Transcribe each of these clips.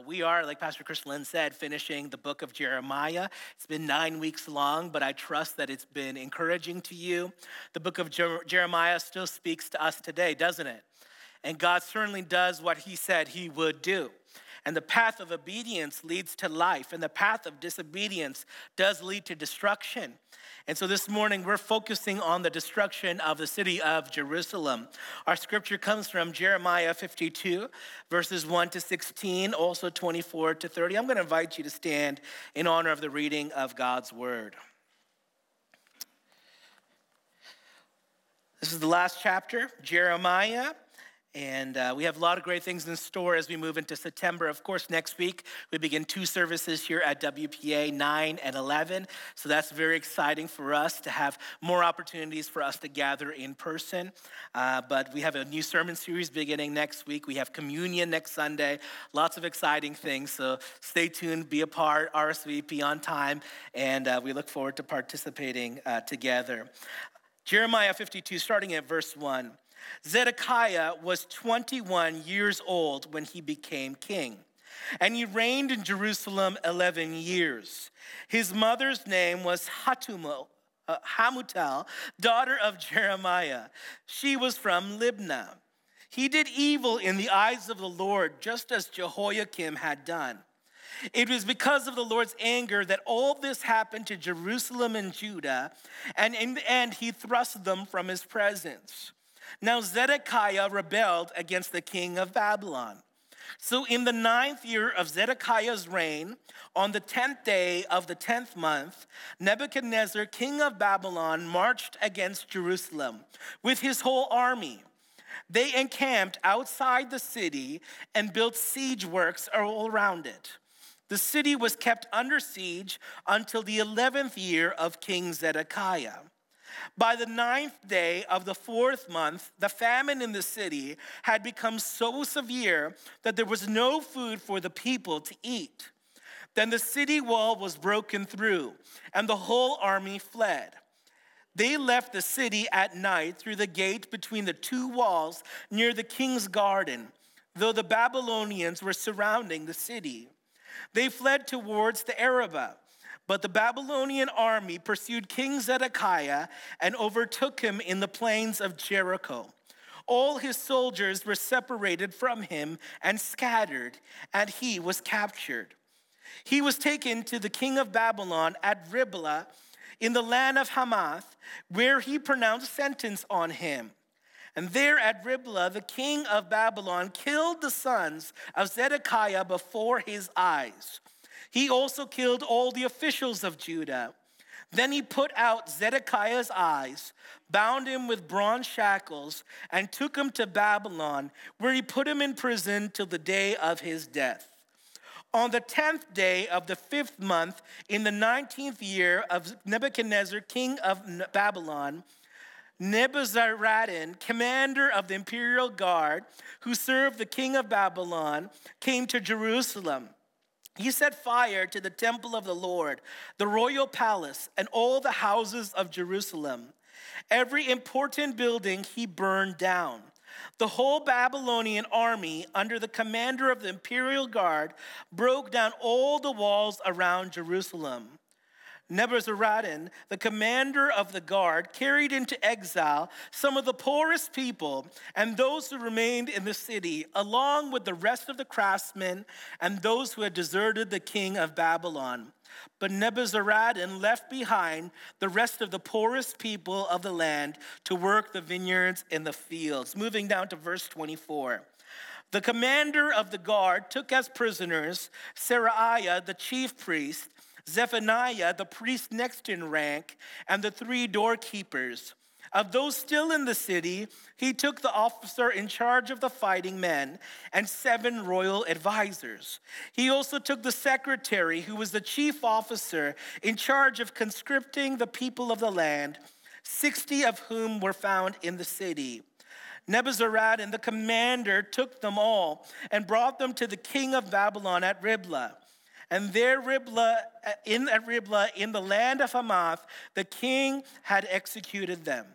Uh, we are, like Pastor Chris Lynn said, finishing the book of Jeremiah. It's been nine weeks long, but I trust that it's been encouraging to you. The book of Jer- Jeremiah still speaks to us today, doesn't it? And God certainly does what he said he would do. And the path of obedience leads to life, and the path of disobedience does lead to destruction. And so this morning, we're focusing on the destruction of the city of Jerusalem. Our scripture comes from Jeremiah 52, verses 1 to 16, also 24 to 30. I'm going to invite you to stand in honor of the reading of God's word. This is the last chapter, Jeremiah. And uh, we have a lot of great things in store as we move into September. Of course, next week we begin two services here at WPA 9 and 11. So that's very exciting for us to have more opportunities for us to gather in person. Uh, but we have a new sermon series beginning next week. We have communion next Sunday. Lots of exciting things. So stay tuned, be a part, RSVP on time. And uh, we look forward to participating uh, together. Jeremiah 52, starting at verse 1. Zedekiah was 21 years old when he became king, and he reigned in Jerusalem 11 years. His mother's name was Hatumel, uh, Hamutal, daughter of Jeremiah. She was from Libnah. He did evil in the eyes of the Lord, just as Jehoiakim had done. It was because of the Lord's anger that all this happened to Jerusalem and Judah, and in the end, he thrust them from his presence. Now Zedekiah rebelled against the king of Babylon. So in the ninth year of Zedekiah's reign, on the tenth day of the tenth month, Nebuchadnezzar, king of Babylon, marched against Jerusalem with his whole army. They encamped outside the city and built siege works all around it. The city was kept under siege until the 11th year of King Zedekiah. By the ninth day of the fourth month, the famine in the city had become so severe that there was no food for the people to eat. Then the city wall was broken through, and the whole army fled. They left the city at night through the gate between the two walls near the king's garden, though the Babylonians were surrounding the city. They fled towards the Arabah but the Babylonian army pursued King Zedekiah and overtook him in the plains of Jericho. All his soldiers were separated from him and scattered, and he was captured. He was taken to the king of Babylon at Riblah in the land of Hamath, where he pronounced sentence on him. And there at Riblah, the king of Babylon killed the sons of Zedekiah before his eyes. He also killed all the officials of Judah. Then he put out Zedekiah's eyes, bound him with bronze shackles, and took him to Babylon, where he put him in prison till the day of his death. On the tenth day of the fifth month, in the nineteenth year of Nebuchadnezzar, king of Babylon, Nebuzaradan, commander of the imperial guard, who served the king of Babylon, came to Jerusalem. He set fire to the temple of the Lord, the royal palace, and all the houses of Jerusalem. Every important building he burned down. The whole Babylonian army, under the commander of the imperial guard, broke down all the walls around Jerusalem. Nebuzaradan, the commander of the guard, carried into exile some of the poorest people and those who remained in the city, along with the rest of the craftsmen and those who had deserted the king of Babylon. But Nebuzaradan left behind the rest of the poorest people of the land to work the vineyards and the fields. Moving down to verse 24. The commander of the guard took as prisoners Seraiah, the chief priest, Zephaniah, the priest next in rank, and the three doorkeepers. Of those still in the city, he took the officer in charge of the fighting men and seven royal advisers. He also took the secretary, who was the chief officer in charge of conscripting the people of the land, 60 of whom were found in the city. Nebuzaradan, the commander, took them all and brought them to the king of Babylon at Riblah. And there, Riblah, uh, in at Riblah, in the land of Hamath, the king had executed them.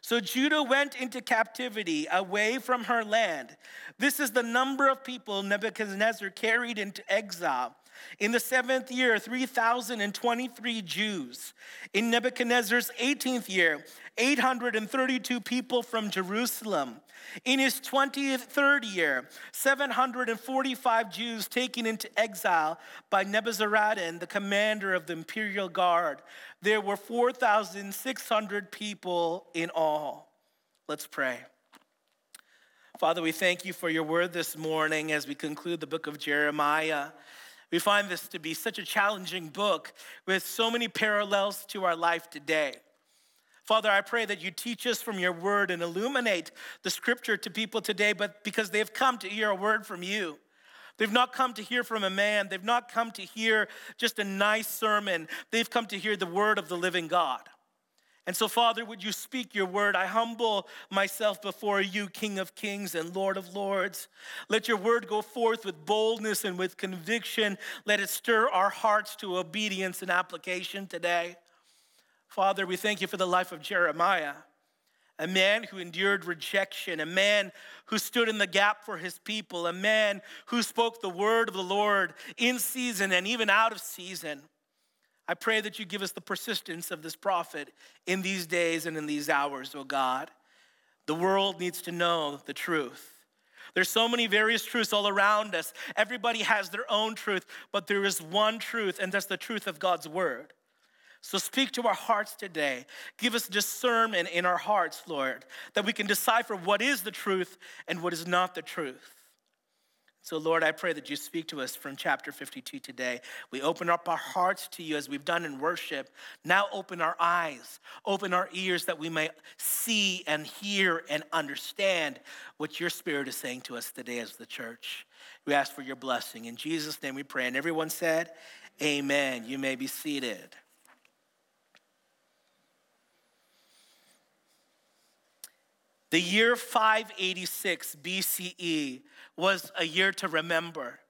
So Judah went into captivity away from her land. This is the number of people Nebuchadnezzar carried into exile. In the seventh year, 3,023 Jews. In Nebuchadnezzar's 18th year, 832 people from Jerusalem. In his 23rd year, 745 Jews taken into exile by Nebuzaradan, the commander of the imperial guard. There were 4,600 people in all. Let's pray. Father, we thank you for your word this morning as we conclude the book of Jeremiah. We find this to be such a challenging book with so many parallels to our life today. Father, I pray that you teach us from your word and illuminate the scripture to people today, but because they've come to hear a word from you. They've not come to hear from a man. They've not come to hear just a nice sermon. They've come to hear the word of the living God. And so, Father, would you speak your word? I humble myself before you, King of kings and Lord of lords. Let your word go forth with boldness and with conviction. Let it stir our hearts to obedience and application today. Father, we thank you for the life of Jeremiah, a man who endured rejection, a man who stood in the gap for his people, a man who spoke the word of the Lord in season and even out of season. I pray that you give us the persistence of this prophet in these days and in these hours, oh God. The world needs to know the truth. There's so many various truths all around us. Everybody has their own truth, but there is one truth, and that's the truth of God's word. So speak to our hearts today. Give us discernment in our hearts, Lord, that we can decipher what is the truth and what is not the truth. So, Lord, I pray that you speak to us from chapter 52 today. We open up our hearts to you as we've done in worship. Now, open our eyes, open our ears that we may see and hear and understand what your Spirit is saying to us today as the church. We ask for your blessing. In Jesus' name we pray. And everyone said, Amen. You may be seated. The year 586 BCE was a year to remember.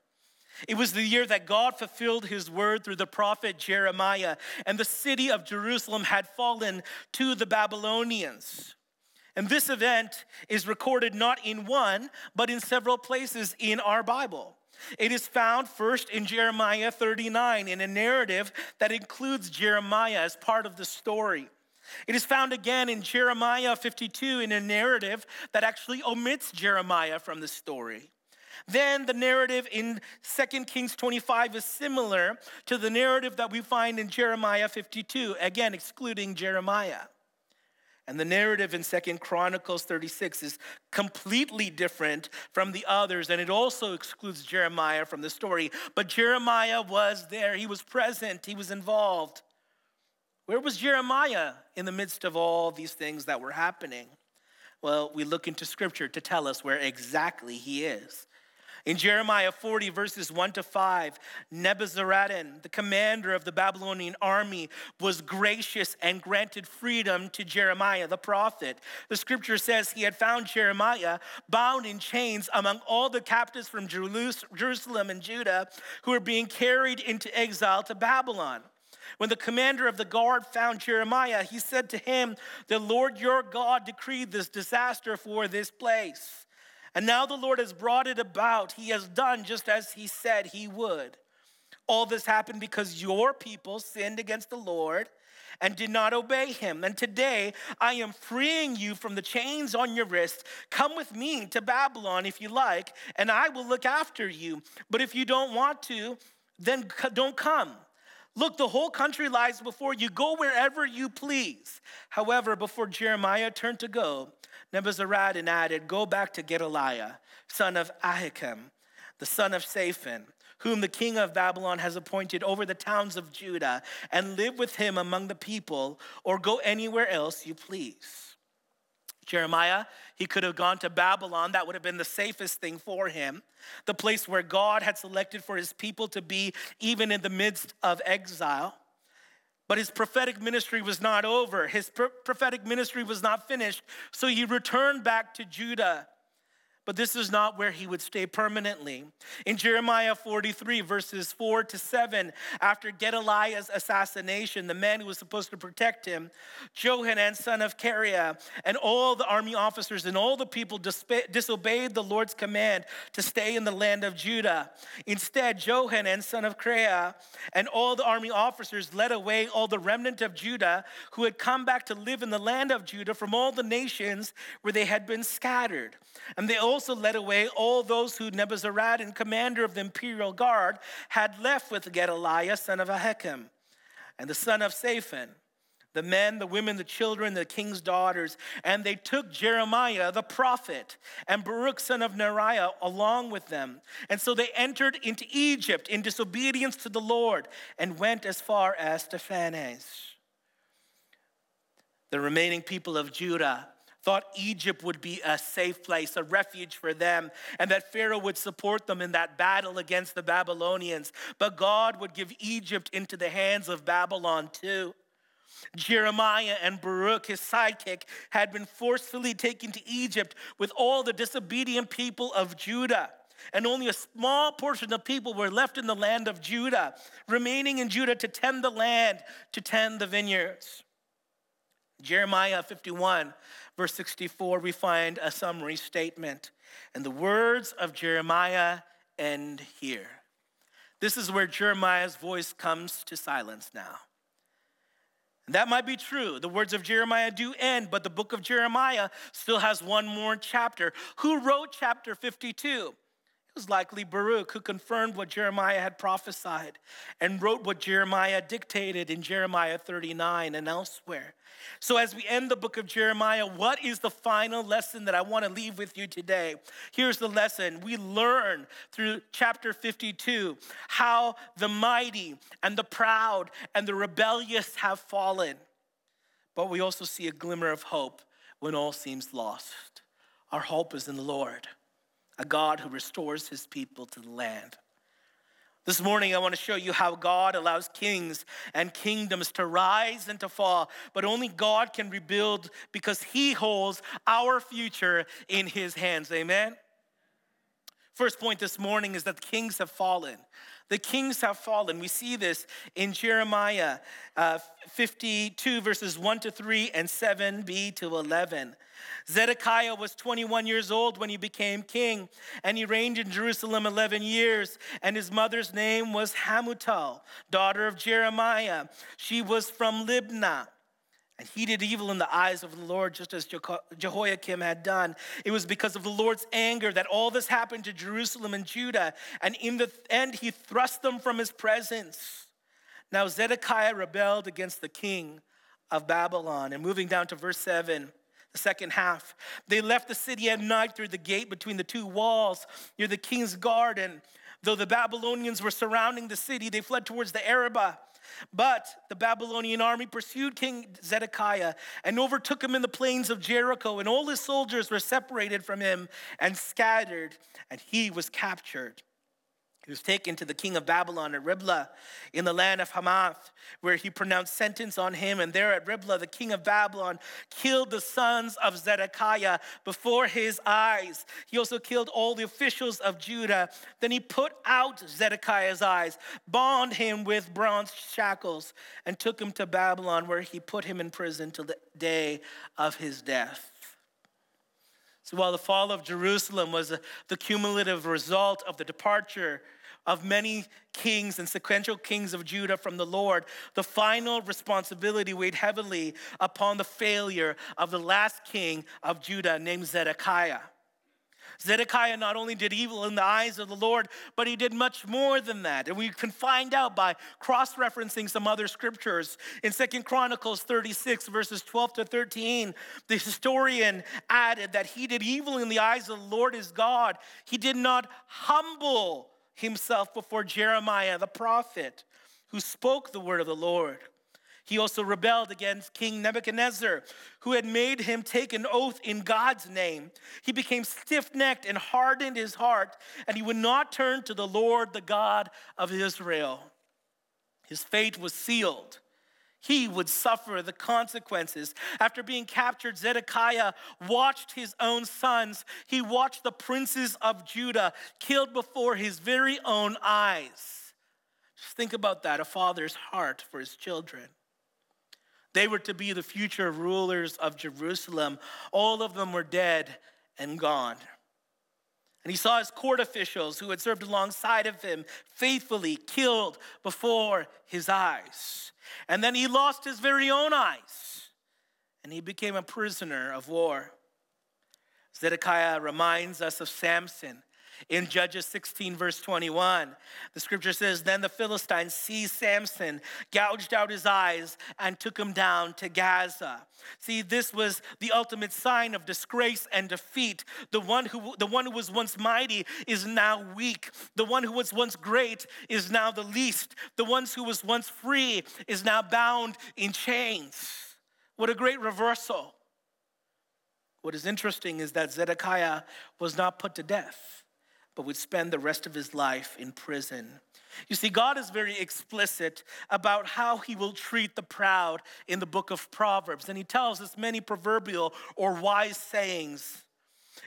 It was the year that God fulfilled his word through the prophet Jeremiah, and the city of Jerusalem had fallen to the Babylonians. And this event is recorded not in one, but in several places in our Bible. It is found first in Jeremiah 39 in a narrative that includes Jeremiah as part of the story. It is found again in Jeremiah 52 in a narrative that actually omits Jeremiah from the story. Then the narrative in 2 Kings 25 is similar to the narrative that we find in Jeremiah 52, again excluding Jeremiah. And the narrative in Second Chronicles 36 is completely different from the others, and it also excludes Jeremiah from the story. But Jeremiah was there, he was present, he was involved. Where was Jeremiah in the midst of all these things that were happening? Well, we look into scripture to tell us where exactly he is. In Jeremiah 40, verses 1 to 5, Nebuzaradan, the commander of the Babylonian army, was gracious and granted freedom to Jeremiah the prophet. The scripture says he had found Jeremiah bound in chains among all the captives from Jerusalem and Judah who were being carried into exile to Babylon. When the commander of the guard found Jeremiah, he said to him, The Lord your God decreed this disaster for this place. And now the Lord has brought it about. He has done just as he said he would. All this happened because your people sinned against the Lord and did not obey him. And today I am freeing you from the chains on your wrist. Come with me to Babylon if you like, and I will look after you. But if you don't want to, then don't come. Look, the whole country lies before you. Go wherever you please. However, before Jeremiah turned to go, Nebuzaradan added, Go back to Gedaliah, son of Ahikam, the son of Shaphan, whom the king of Babylon has appointed over the towns of Judah, and live with him among the people, or go anywhere else you please. Jeremiah, he could have gone to Babylon. That would have been the safest thing for him, the place where God had selected for his people to be, even in the midst of exile. But his prophetic ministry was not over. His prophetic ministry was not finished. So he returned back to Judah. But this is not where he would stay permanently. In Jeremiah 43, verses 4 to 7, after Gedaliah's assassination, the man who was supposed to protect him, Johanan, son of Kareah, and all the army officers and all the people disobeyed the Lord's command to stay in the land of Judah. Instead, Johanan, son of Kareah, and all the army officers led away all the remnant of Judah who had come back to live in the land of Judah from all the nations where they had been scattered. And they also led away all those who Nebuzaradan, commander of the imperial guard, had left with Gedaliah, son of Ahikam, and the son of Shaphan, the men, the women, the children, the king's daughters. And they took Jeremiah, the prophet, and Baruch, son of Neriah, along with them. And so they entered into Egypt in disobedience to the Lord and went as far as Tahpanhes. The remaining people of Judah thought Egypt would be a safe place, a refuge for them, and that Pharaoh would support them in that battle against the Babylonians. But God would give Egypt into the hands of Babylon too. Jeremiah and Baruch, his sidekick, had been forcefully taken to Egypt with all the disobedient people of Judah. And only a small portion of people were left in the land of Judah, remaining in Judah to tend the land, to tend the vineyards. Jeremiah 51 verse 64, we find a summary statement. And the words of Jeremiah end here. This is where Jeremiah's voice comes to silence now. And that might be true. The words of Jeremiah do end, but the book of Jeremiah still has one more chapter. Who wrote chapter 52? Was likely Baruch, who confirmed what Jeremiah had prophesied and wrote what Jeremiah dictated in Jeremiah 39 and elsewhere. So, as we end the book of Jeremiah, what is the final lesson that I want to leave with you today? Here's the lesson we learn through chapter 52 how the mighty and the proud and the rebellious have fallen. But we also see a glimmer of hope when all seems lost. Our hope is in the Lord a God who restores his people to the land. This morning, I want to show you how God allows kings and kingdoms to rise and to fall, but only God can rebuild because he holds our future in his hands. Amen? First point this morning is that the kings have fallen. The kings have fallen. We see this in Jeremiah uh, 52, verses 1 to 3 and 7b to 11. Zedekiah was 21 years old when he became king, and he reigned in Jerusalem 11 years. And his mother's name was Hamutal, daughter of Jeremiah. She was from Libnah. And he did evil in the eyes of the Lord, just as Jehoiakim had done. It was because of the Lord's anger that all this happened to Jerusalem and Judah. And in the end, he thrust them from his presence. Now, Zedekiah rebelled against the king of Babylon. And moving down to verse 7, the second half, they left the city at night through the gate between the two walls near the king's garden. Though the Babylonians were surrounding the city, they fled towards the Arabah but the Babylonian army pursued King Zedekiah and overtook him in the plains of Jericho, and all his soldiers were separated from him and scattered, and he was captured. He was taken to the king of Babylon at Riblah in the land of Hamath, where he pronounced sentence on him. And there at Riblah, the king of Babylon killed the sons of Zedekiah before his eyes. He also killed all the officials of Judah. Then he put out Zedekiah's eyes, bound him with bronze shackles, and took him to Babylon, where he put him in prison till the day of his death. So while the fall of Jerusalem was the cumulative result of the departure of many kings and sequential kings of Judah from the Lord, the final responsibility weighed heavily upon the failure of the last king of Judah named Zedekiah. Zedekiah not only did evil in the eyes of the Lord, but he did much more than that. And we can find out by cross-referencing some other scriptures. In Second Chronicles 36, verses 12 to 13, the historian added that he did evil in the eyes of the Lord his God. He did not humble himself before Jeremiah the prophet, who spoke the word of the Lord. He also rebelled against King Nebuchadnezzar, who had made him take an oath in God's name. He became stiff necked and hardened his heart, and he would not turn to the Lord, the God of Israel. His fate was sealed he would suffer the consequences. After being captured, Zedekiah watched his own sons, he watched the princes of Judah killed before his very own eyes. Just think about that a father's heart for his children. They were to be the future rulers of Jerusalem. All of them were dead and gone. And he saw his court officials who had served alongside of him faithfully killed before his eyes. And then he lost his very own eyes and he became a prisoner of war. Zedekiah reminds us of Samson in Judges 16, verse 21, the scripture says, Then the Philistines seized Samson, gouged out his eyes, and took him down to Gaza. See, this was the ultimate sign of disgrace and defeat. The one who, the one who was once mighty is now weak. The one who was once great is now the least. The one who was once free is now bound in chains. What a great reversal. What is interesting is that Zedekiah was not put to death but would spend the rest of his life in prison. You see, God is very explicit about how he will treat the proud in the book of Proverbs, and he tells us many proverbial or wise sayings.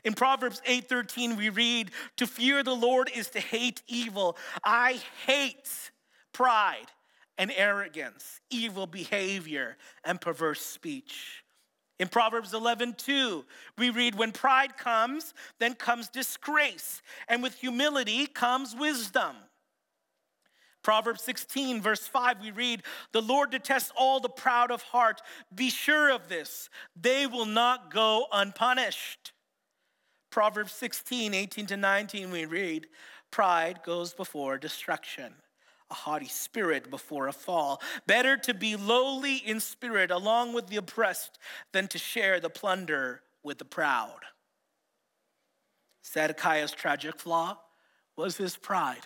In Proverbs 8:13 we read, "To fear the Lord is to hate evil. I hate pride and arrogance, evil behavior and perverse speech." In Proverbs 11, 2, we read, When pride comes, then comes disgrace, and with humility comes wisdom. Proverbs 16, verse 5, we read, The Lord detests all the proud of heart. Be sure of this, they will not go unpunished. Proverbs 16, 18 to 19, we read, Pride goes before destruction a haughty spirit before a fall. Better to be lowly in spirit along with the oppressed than to share the plunder with the proud. Zedekiah's tragic flaw was his pride.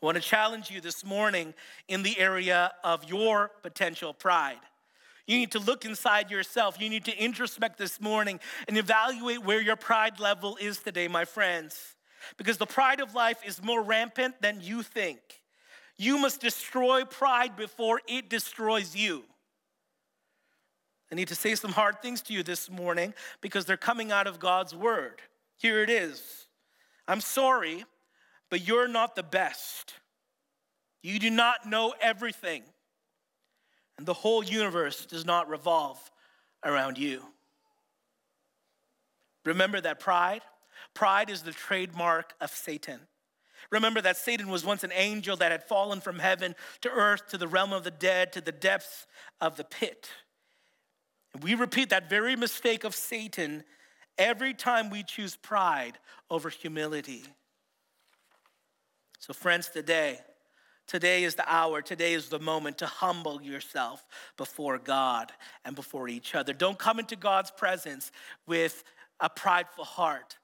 I want to challenge you this morning in the area of your potential pride. You need to look inside yourself. You need to introspect this morning and evaluate where your pride level is today, my friends because the pride of life is more rampant than you think. You must destroy pride before it destroys you. I need to say some hard things to you this morning because they're coming out of God's word. Here it is I'm sorry, but you're not the best. You do not know everything. And the whole universe does not revolve around you. Remember that pride Pride is the trademark of Satan. Remember that Satan was once an angel that had fallen from heaven to earth, to the realm of the dead, to the depths of the pit. We repeat that very mistake of Satan every time we choose pride over humility. So, friends, today, today is the hour, today is the moment to humble yourself before God and before each other. Don't come into God's presence with a prideful heart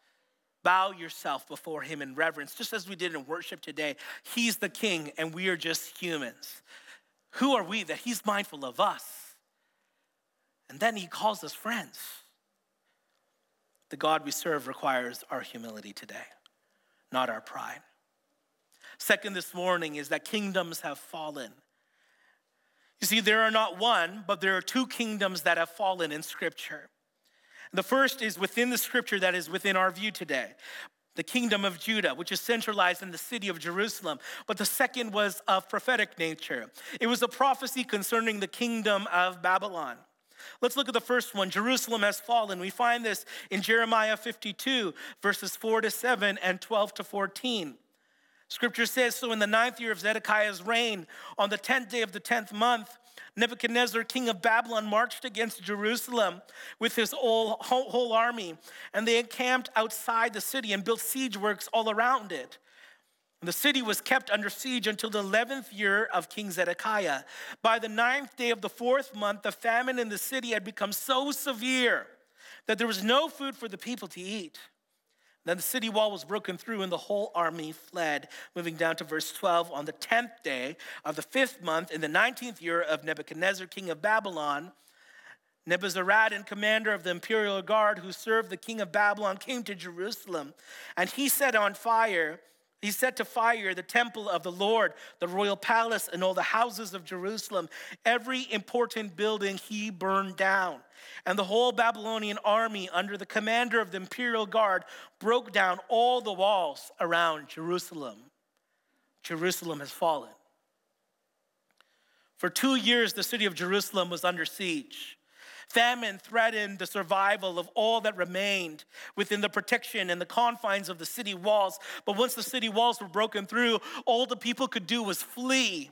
bow yourself before him in reverence, just as we did in worship today. He's the king, and we are just humans. Who are we that he's mindful of us? And then he calls us friends. The God we serve requires our humility today, not our pride. Second, this morning is that kingdoms have fallen. You see, there are not one, but there are two kingdoms that have fallen in Scripture. The first is within the scripture that is within our view today the kingdom of Judah, which is centralized in the city of Jerusalem. But the second was of prophetic nature. It was a prophecy concerning the kingdom of Babylon. Let's look at the first one. Jerusalem has fallen. We find this in Jeremiah 52, verses 4 to 7 and 12 to 14. Scripture says So in the ninth year of Zedekiah's reign, on the tenth day of the tenth month, Nebuchadnezzar, king of Babylon, marched against Jerusalem with his whole, whole army, and they encamped outside the city and built siege works all around it. And the city was kept under siege until the 11th year of King Zedekiah. By the ninth day of the fourth month, the famine in the city had become so severe that there was no food for the people to eat. Then the city wall was broken through and the whole army fled. Moving down to verse 12, on the 10th day of the fifth month, in the 19th year of Nebuchadnezzar, king of Babylon, Nebuzaradan, commander of the imperial guard who served the king of Babylon, came to Jerusalem. And he set on fire, He set to fire the temple of the Lord, the royal palace, and all the houses of Jerusalem. Every important building he burned down. And the whole Babylonian army, under the commander of the imperial guard, broke down all the walls around Jerusalem. Jerusalem has fallen. For two years, the city of Jerusalem was under siege. Famine threatened the survival of all that remained within the protection and the confines of the city walls. But once the city walls were broken through, all the people could do was flee.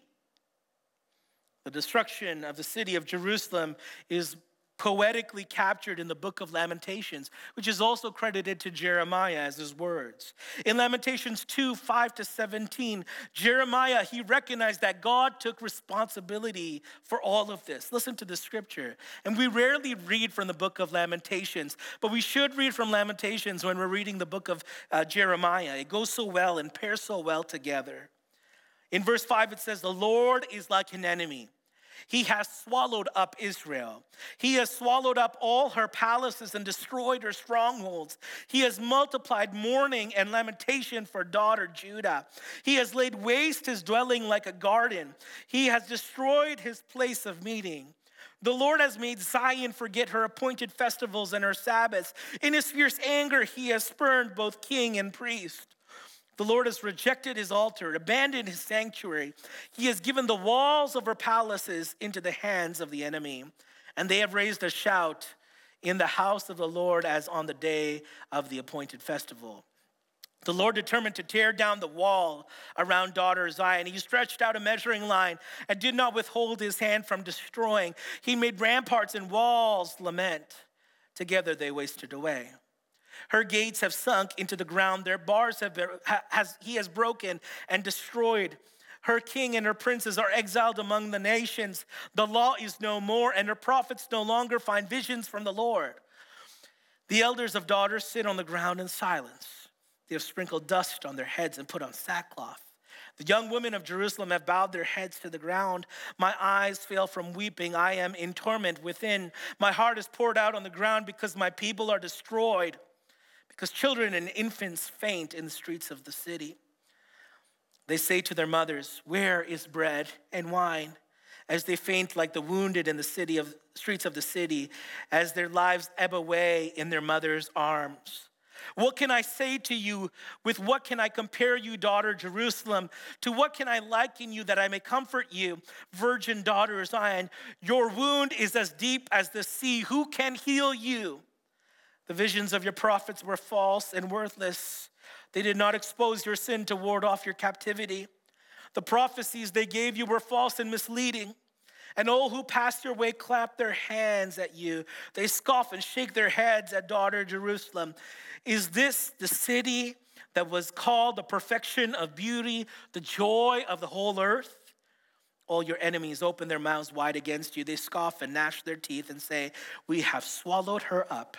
The destruction of the city of Jerusalem is poetically captured in the book of Lamentations, which is also credited to Jeremiah as his words. In Lamentations 2 5 to 17, Jeremiah, he recognized that God took responsibility for all of this. Listen to the scripture. And we rarely read from the book of Lamentations, but we should read from Lamentations when we're reading the book of uh, Jeremiah. It goes so well and pairs so well together. In verse 5, it says, The Lord is like an enemy he has swallowed up Israel. He has swallowed up all her palaces and destroyed her strongholds. He has multiplied mourning and lamentation for daughter Judah. He has laid waste his dwelling like a garden. He has destroyed his place of meeting. The Lord has made Zion forget her appointed festivals and her Sabbaths. In his fierce anger, he has spurned both king and priest. The Lord has rejected his altar, abandoned his sanctuary. He has given the walls of her palaces into the hands of the enemy, and they have raised a shout in the house of the Lord as on the day of the appointed festival. The Lord determined to tear down the wall around daughter Zion. He stretched out a measuring line and did not withhold his hand from destroying. He made ramparts and walls lament. Together they wasted away. Her gates have sunk into the ground. Their bars have been, has, he has broken and destroyed. Her king and her princes are exiled among the nations. The law is no more, and her prophets no longer find visions from the Lord. The elders of daughters sit on the ground in silence. They have sprinkled dust on their heads and put on sackcloth. The young women of Jerusalem have bowed their heads to the ground. My eyes fail from weeping. I am in torment within. My heart is poured out on the ground because my people are destroyed because children and infants faint in the streets of the city. They say to their mothers, Where is bread and wine? As they faint like the wounded in the city of streets of the city, as their lives ebb away in their mother's arms. What can I say to you? With what can I compare you, daughter Jerusalem? To what can I liken you that I may comfort you, virgin daughter Zion? Your wound is as deep as the sea. Who can heal you? The visions of your prophets were false and worthless. They did not expose your sin to ward off your captivity. The prophecies they gave you were false and misleading. And all who pass your way clap their hands at you. They scoff and shake their heads at daughter Jerusalem. Is this the city that was called the perfection of beauty, the joy of the whole earth? All your enemies open their mouths wide against you. They scoff and gnash their teeth and say, We have swallowed her up.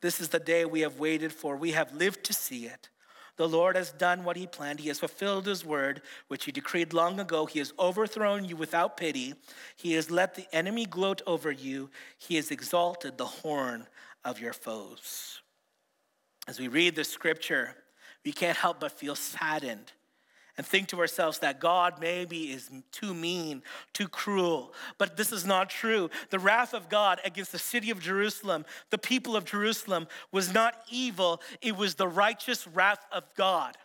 This is the day we have waited for. We have lived to see it. The Lord has done what he planned. He has fulfilled his word, which he decreed long ago. He has overthrown you without pity. He has let the enemy gloat over you. He has exalted the horn of your foes. As we read the scripture, we can't help but feel saddened and think to ourselves that God maybe is too mean, too cruel. But this is not true. The wrath of God against the city of Jerusalem, the people of Jerusalem, was not evil, it was the righteous wrath of God.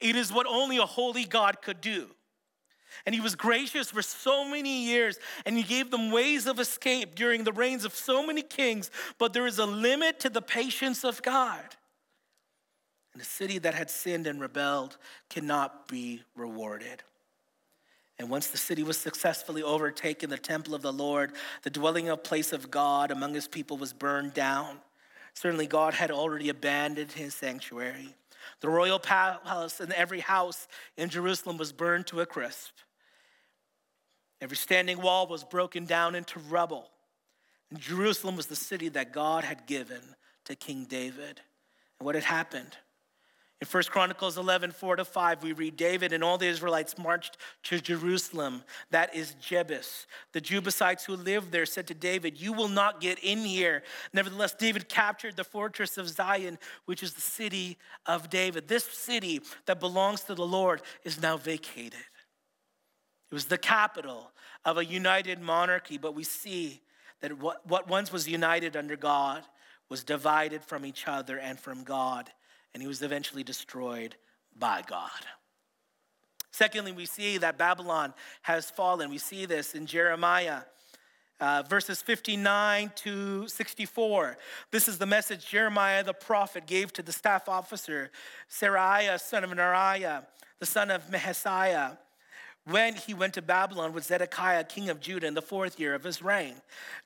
It is what only a holy God could do. And he was gracious for so many years, and he gave them ways of escape during the reigns of so many kings. But there is a limit to the patience of God. And a city that had sinned and rebelled cannot be rewarded. And once the city was successfully overtaken, the temple of the Lord, the dwelling place of God among his people was burned down. Certainly, God had already abandoned his sanctuary. The royal palace and every house in Jerusalem was burned to a crisp. Every standing wall was broken down into rubble. And Jerusalem was the city that God had given to King David. And what had happened? In 1 Chronicles 11, 4 to 5, we read David and all the Israelites marched to Jerusalem, that is Jebus. The Jebusites who lived there said to David, You will not get in here. Nevertheless, David captured the fortress of Zion, which is the city of David. This city that belongs to the Lord is now vacated. It was the capital of a united monarchy, but we see that what, what once was united under God was divided from each other and from God and he was eventually destroyed by God. Secondly, we see that Babylon has fallen. We see this in Jeremiah. Uh, verses 59 to 64. This is the message Jeremiah the prophet gave to the staff officer, Seraiah, son of Neriah, the son of Mahaseiah, when he went to Babylon with Zedekiah, king of Judah, in the fourth year of his reign.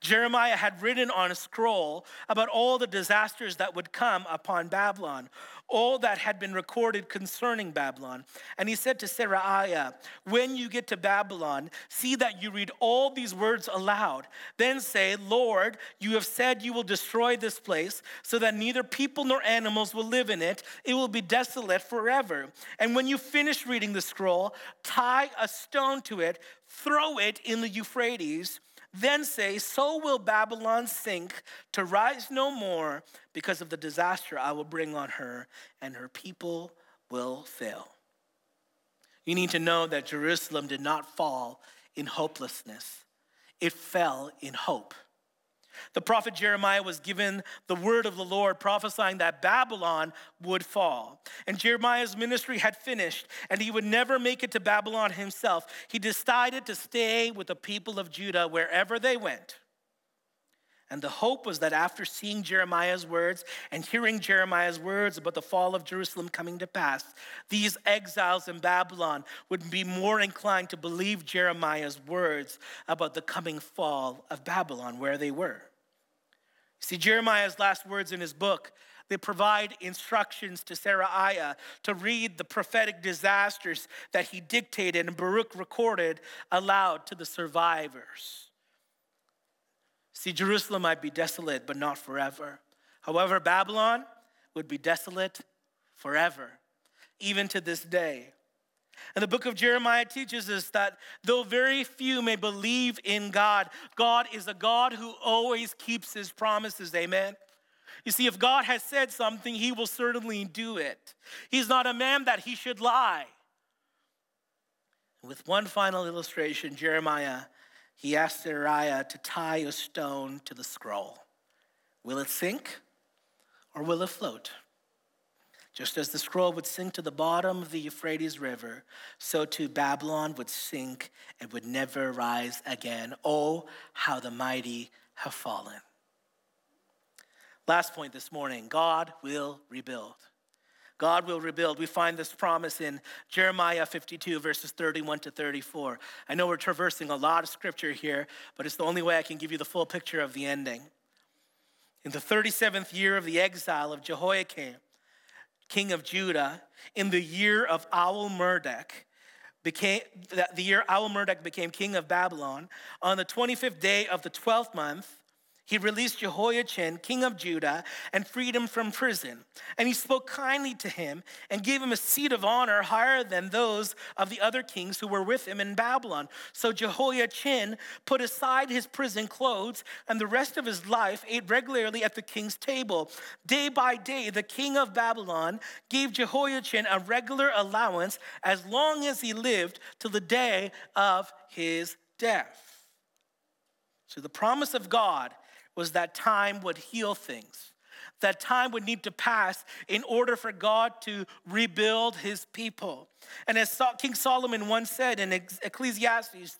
Jeremiah had written on a scroll about all the disasters that would come upon Babylon, all that had been recorded concerning Babylon. And he said to Seraiah, When you get to Babylon, see that you read all these words aloud. Then say, Lord, you have said you will destroy this place so that neither people nor animals will live in it. It will be desolate forever. And when you finish reading the scroll, tie a stone to it, throw it in the Euphrates then say, So will Babylon sink to rise no more because of the disaster I will bring on her, and her people will fail. You need to know that Jerusalem did not fall in hopelessness, it fell in hope. The prophet Jeremiah was given the word of the Lord prophesying that Babylon would fall. And Jeremiah's ministry had finished, and he would never make it to Babylon himself. He decided to stay with the people of Judah wherever they went. And the hope was that after seeing Jeremiah's words and hearing Jeremiah's words about the fall of Jerusalem coming to pass, these exiles in Babylon would be more inclined to believe Jeremiah's words about the coming fall of Babylon where they were. See, Jeremiah's last words in his book, they provide instructions to Seraiah to read the prophetic disasters that he dictated and Baruch recorded aloud to the survivors. See, Jerusalem might be desolate, but not forever. However, Babylon would be desolate forever, even to this day. And the book of Jeremiah teaches us that though very few may believe in God, God is a God who always keeps his promises. Amen. You see, if God has said something, he will certainly do it. He's not a man that he should lie. With one final illustration, Jeremiah, he asked Seraiah to tie a stone to the scroll. Will it sink or will it float? Just as the scroll would sink to the bottom of the Euphrates River, so too Babylon would sink and would never rise again. Oh, how the mighty have fallen. Last point this morning God will rebuild. God will rebuild. We find this promise in Jeremiah 52, verses 31 to 34. I know we're traversing a lot of scripture here, but it's the only way I can give you the full picture of the ending. In the 37th year of the exile of Jehoiakim, king of Judah, in the year of Awalmeredek, became the year Awalmeredek became king of Babylon, on the 25th day of the 12th month, he released Jehoiachin, king of Judah, and freed him from prison. And he spoke kindly to him and gave him a seat of honor higher than those of the other kings who were with him in Babylon. So Jehoiachin put aside his prison clothes and the rest of his life ate regularly at the king's table. Day by day, the king of Babylon gave Jehoiachin a regular allowance as long as he lived till the day of his death. So the promise of God was that time would heal things. That time would need to pass in order for God to rebuild his people. And as King Solomon once said in Ecclesiastes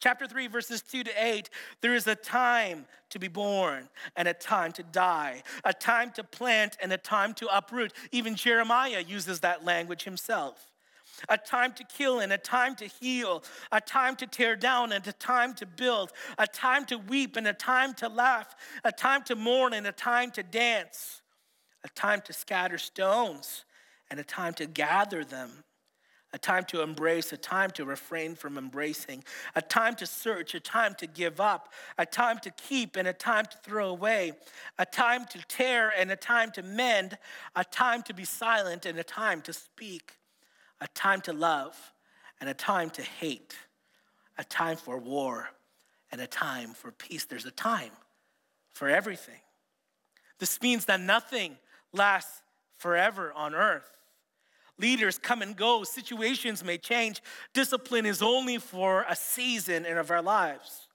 chapter 3, verses 2 to 8, there is a time to be born and a time to die, a time to plant and a time to uproot. Even Jeremiah uses that language himself a time to kill and a time to heal, a time to tear down and a time to build, a time to weep and a time to laugh, a time to mourn and a time to dance, a time to scatter stones and a time to gather them, a time to embrace, a time to refrain from embracing, a time to search, a time to give up, a time to keep and a time to throw away, a time to tear and a time to mend, a time to be silent and a time to speak, a time to love and a time to hate, a time for war and a time for peace. There's a time for everything. This means that nothing lasts forever on earth. Leaders come and go, situations may change. Discipline is only for a season in of our lives.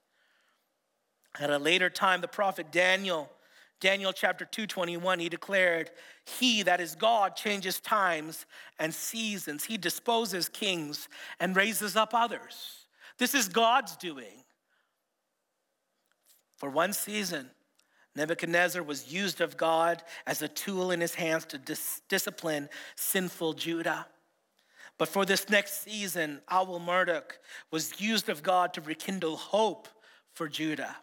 At a later time, the prophet Daniel, Daniel chapter 221, he declared, He, that is God, changes times and seasons. He disposes kings and raises up others. This is God's doing. For one season, Nebuchadnezzar was used of God as a tool in his hands to dis- discipline sinful Judah. But for this next season, Awel Marduk was used of God to rekindle hope for Judah.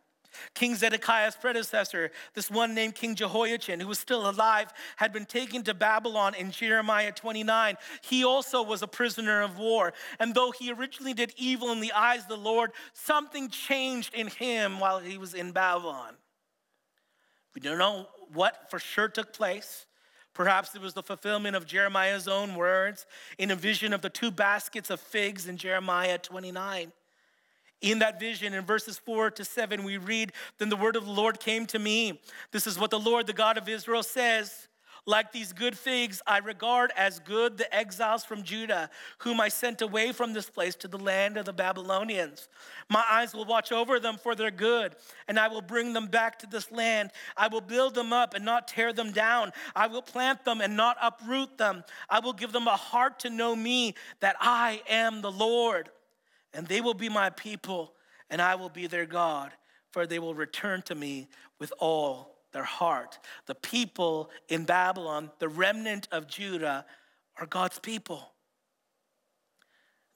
King Zedekiah's predecessor, this one named King Jehoiachin, who was still alive, had been taken to Babylon in Jeremiah 29. He also was a prisoner of war. And though he originally did evil in the eyes of the Lord, something changed in him while he was in Babylon. We don't know what for sure took place. Perhaps it was the fulfillment of Jeremiah's own words in a vision of the two baskets of figs in Jeremiah 29. In that vision, in verses four to seven, we read, Then the word of the Lord came to me. This is what the Lord, the God of Israel, says like these good figs, I regard as good the exiles from Judah, whom I sent away from this place to the land of the Babylonians. My eyes will watch over them for their good, and I will bring them back to this land. I will build them up and not tear them down. I will plant them and not uproot them. I will give them a heart to know me, that I am the Lord. And they will be my people, and I will be their God, for they will return to me with all their heart. The people in Babylon, the remnant of Judah, are God's people.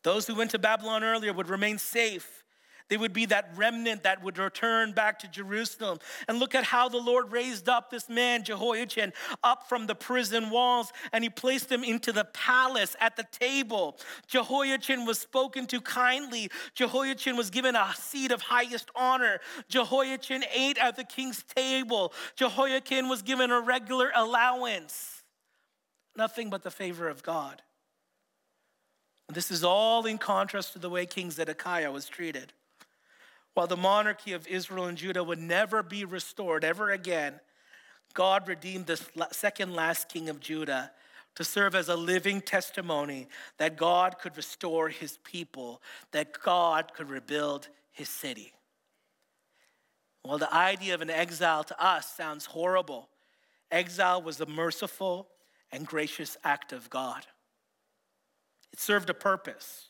Those who went to Babylon earlier would remain safe. They would be that remnant that would return back to Jerusalem. And look at how the Lord raised up this man, Jehoiachin, up from the prison walls and he placed him into the palace at the table. Jehoiachin was spoken to kindly. Jehoiachin was given a seat of highest honor. Jehoiachin ate at the king's table. Jehoiachin was given a regular allowance. Nothing but the favor of God. This is all in contrast to the way King Zedekiah was treated. While the monarchy of Israel and Judah would never be restored ever again, God redeemed the second last king of Judah to serve as a living testimony that God could restore his people, that God could rebuild his city. While the idea of an exile to us sounds horrible, exile was a merciful and gracious act of God. It served a purpose.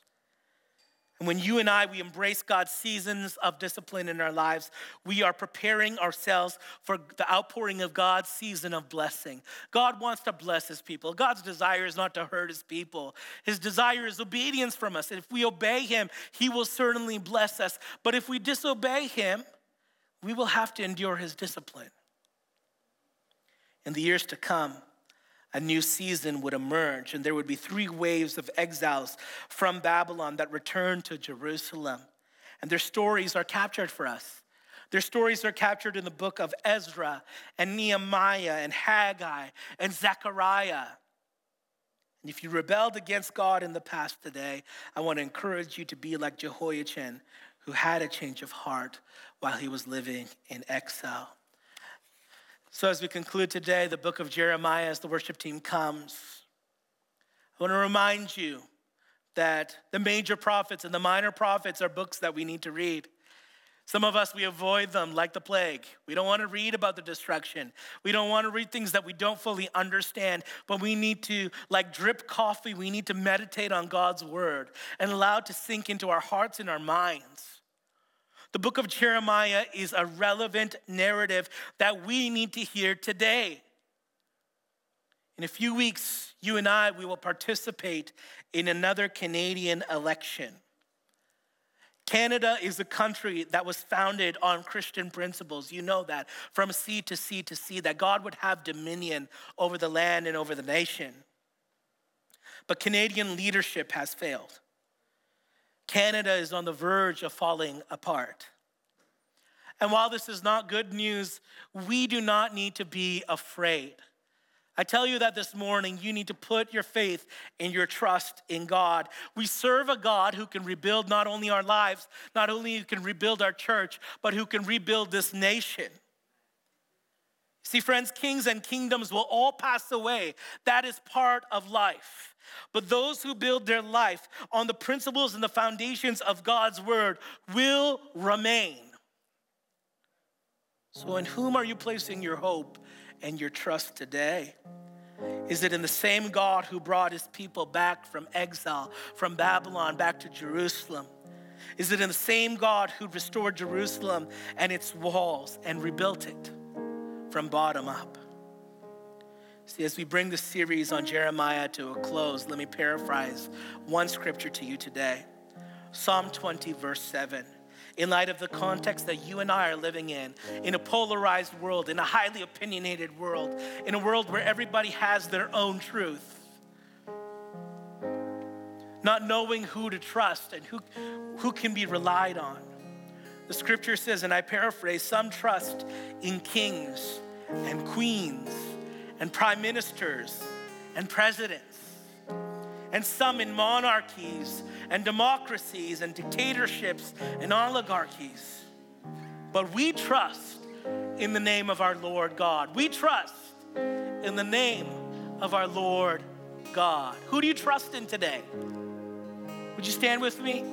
And when you and I, we embrace God's seasons of discipline in our lives, we are preparing ourselves for the outpouring of God's season of blessing. God wants to bless his people. God's desire is not to hurt his people. His desire is obedience from us. And if we obey him, he will certainly bless us. But if we disobey him, we will have to endure his discipline. In the years to come, a new season would emerge, and there would be three waves of exiles from Babylon that returned to Jerusalem. And their stories are captured for us. Their stories are captured in the book of Ezra and Nehemiah and Haggai and Zechariah. And if you rebelled against God in the past today, I want to encourage you to be like Jehoiachin, who had a change of heart while he was living in exile. So, as we conclude today, the book of Jeremiah, as the worship team comes, I want to remind you that the major prophets and the minor prophets are books that we need to read. Some of us, we avoid them like the plague. We don't want to read about the destruction. We don't want to read things that we don't fully understand, but we need to, like drip coffee, we need to meditate on God's word and allow it to sink into our hearts and our minds. The book of Jeremiah is a relevant narrative that we need to hear today. In a few weeks, you and I, we will participate in another Canadian election. Canada is a country that was founded on Christian principles. You know that from sea to sea to sea, that God would have dominion over the land and over the nation. but Canadian leadership has failed. Canada is on the verge of falling apart. And while this is not good news, we do not need to be afraid. I tell you that this morning, you need to put your faith and your trust in God. We serve a God who can rebuild not only our lives, not only who can rebuild our church, but who can rebuild this nation. See, friends, kings and kingdoms will all pass away. That is part of life. But those who build their life on the principles and the foundations of God's word will remain. So, in whom are you placing your hope and your trust today? Is it in the same God who brought his people back from exile, from Babylon back to Jerusalem? Is it in the same God who restored Jerusalem and its walls and rebuilt it from bottom up? See, as we bring this series on Jeremiah to a close, let me paraphrase one scripture to you today Psalm 20, verse 7 in light of the context that you and I are living in, in a polarized world, in a highly opinionated world, in a world where everybody has their own truth. Not knowing who to trust and who, who can be relied on. The scripture says, and I paraphrase, some trust in kings and queens and prime ministers and presidents and some in monarchies and democracies and dictatorships and oligarchies. But we trust in the name of our Lord God. We trust in the name of our Lord God. Who do you trust in today? Would you stand with me?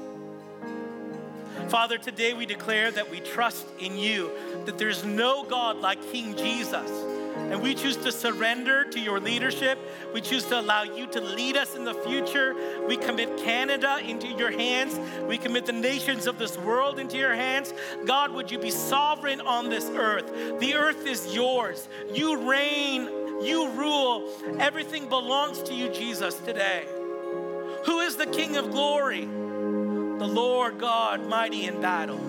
Father, today we declare that we trust in you, that there's no God like King Jesus and we choose to surrender to your leadership. We choose to allow you to lead us in the future. We commit Canada into your hands. We commit the nations of this world into your hands. God, would you be sovereign on this earth? The earth is yours. You reign, you rule. Everything belongs to you, Jesus, today. Who is the King of glory? The Lord God, mighty in battle.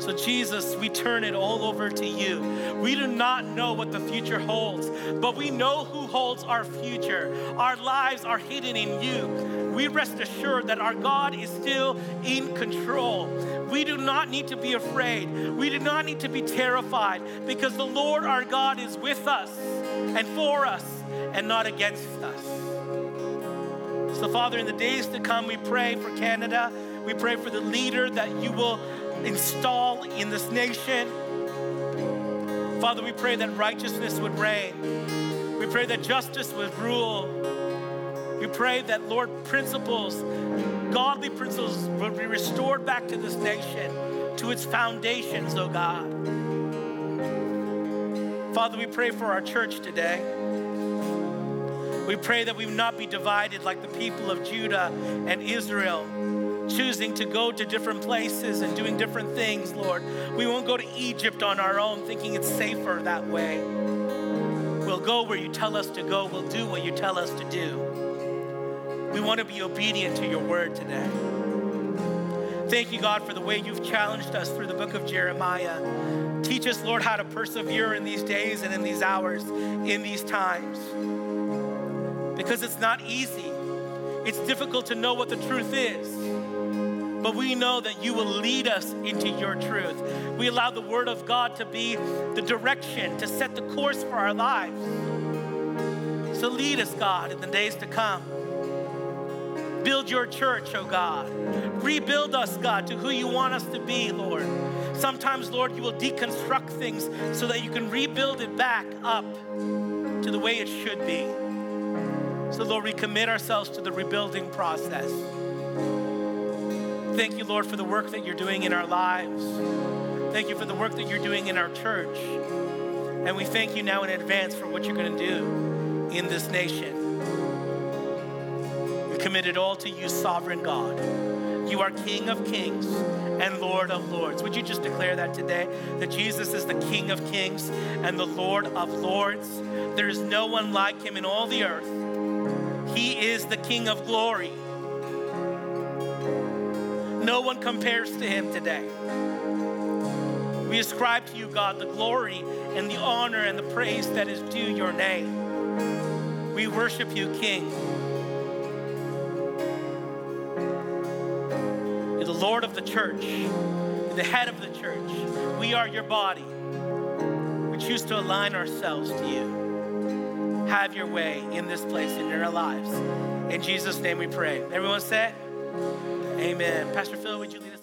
So, Jesus, we turn it all over to you. We do not know what the future holds, but we know who holds our future. Our lives are hidden in you. We rest assured that our God is still in control. We do not need to be afraid. We do not need to be terrified because the Lord our God is with us and for us and not against us. So, Father, in the days to come, we pray for Canada. We pray for the leader that you will install in this nation. Father, we pray that righteousness would reign. We pray that justice would rule. We pray that, Lord, principles, godly principles, would be restored back to this nation, to its foundations, oh God. Father, we pray for our church today. We pray that we would not be divided like the people of Judah and Israel choosing to go to different places and doing different things, Lord. We won't go to Egypt on our own thinking it's safer that way. We'll go where you tell us to go, we'll do what you tell us to do. We want to be obedient to your word today. Thank you, God, for the way you've challenged us through the book of Jeremiah. Teach us, Lord, how to persevere in these days and in these hours, in these times. Because it's not easy. It's difficult to know what the truth is but we know that you will lead us into your truth. We allow the Word of God to be the direction, to set the course for our lives. So lead us, God, in the days to come. Build your church, oh God. Rebuild us, God, to who you want us to be, Lord. Sometimes, Lord, you will deconstruct things so that you can rebuild it back up to the way it should be. So, Lord, we commit ourselves to the rebuilding process thank you, Lord, for the work that you're doing in our lives. Thank you for the work that you're doing in our church. And we thank you now in advance for what you're going to do in this nation. We commit it all to you, sovereign God. You are King of kings and Lord of lords. Would you just declare that today? That Jesus is the King of kings and the Lord of lords. There is no one like him in all the earth. He is the King of glory. No one compares to him today. We ascribe to you, God, the glory and the honor and the praise that is due your name. We worship you, King. You're the Lord of the church, You're the head of the church. We are your body. We choose to align ourselves to you. Have your way in this place, in our lives. In Jesus' name we pray. Everyone say, Amen. Pastor Phil, would you lead us?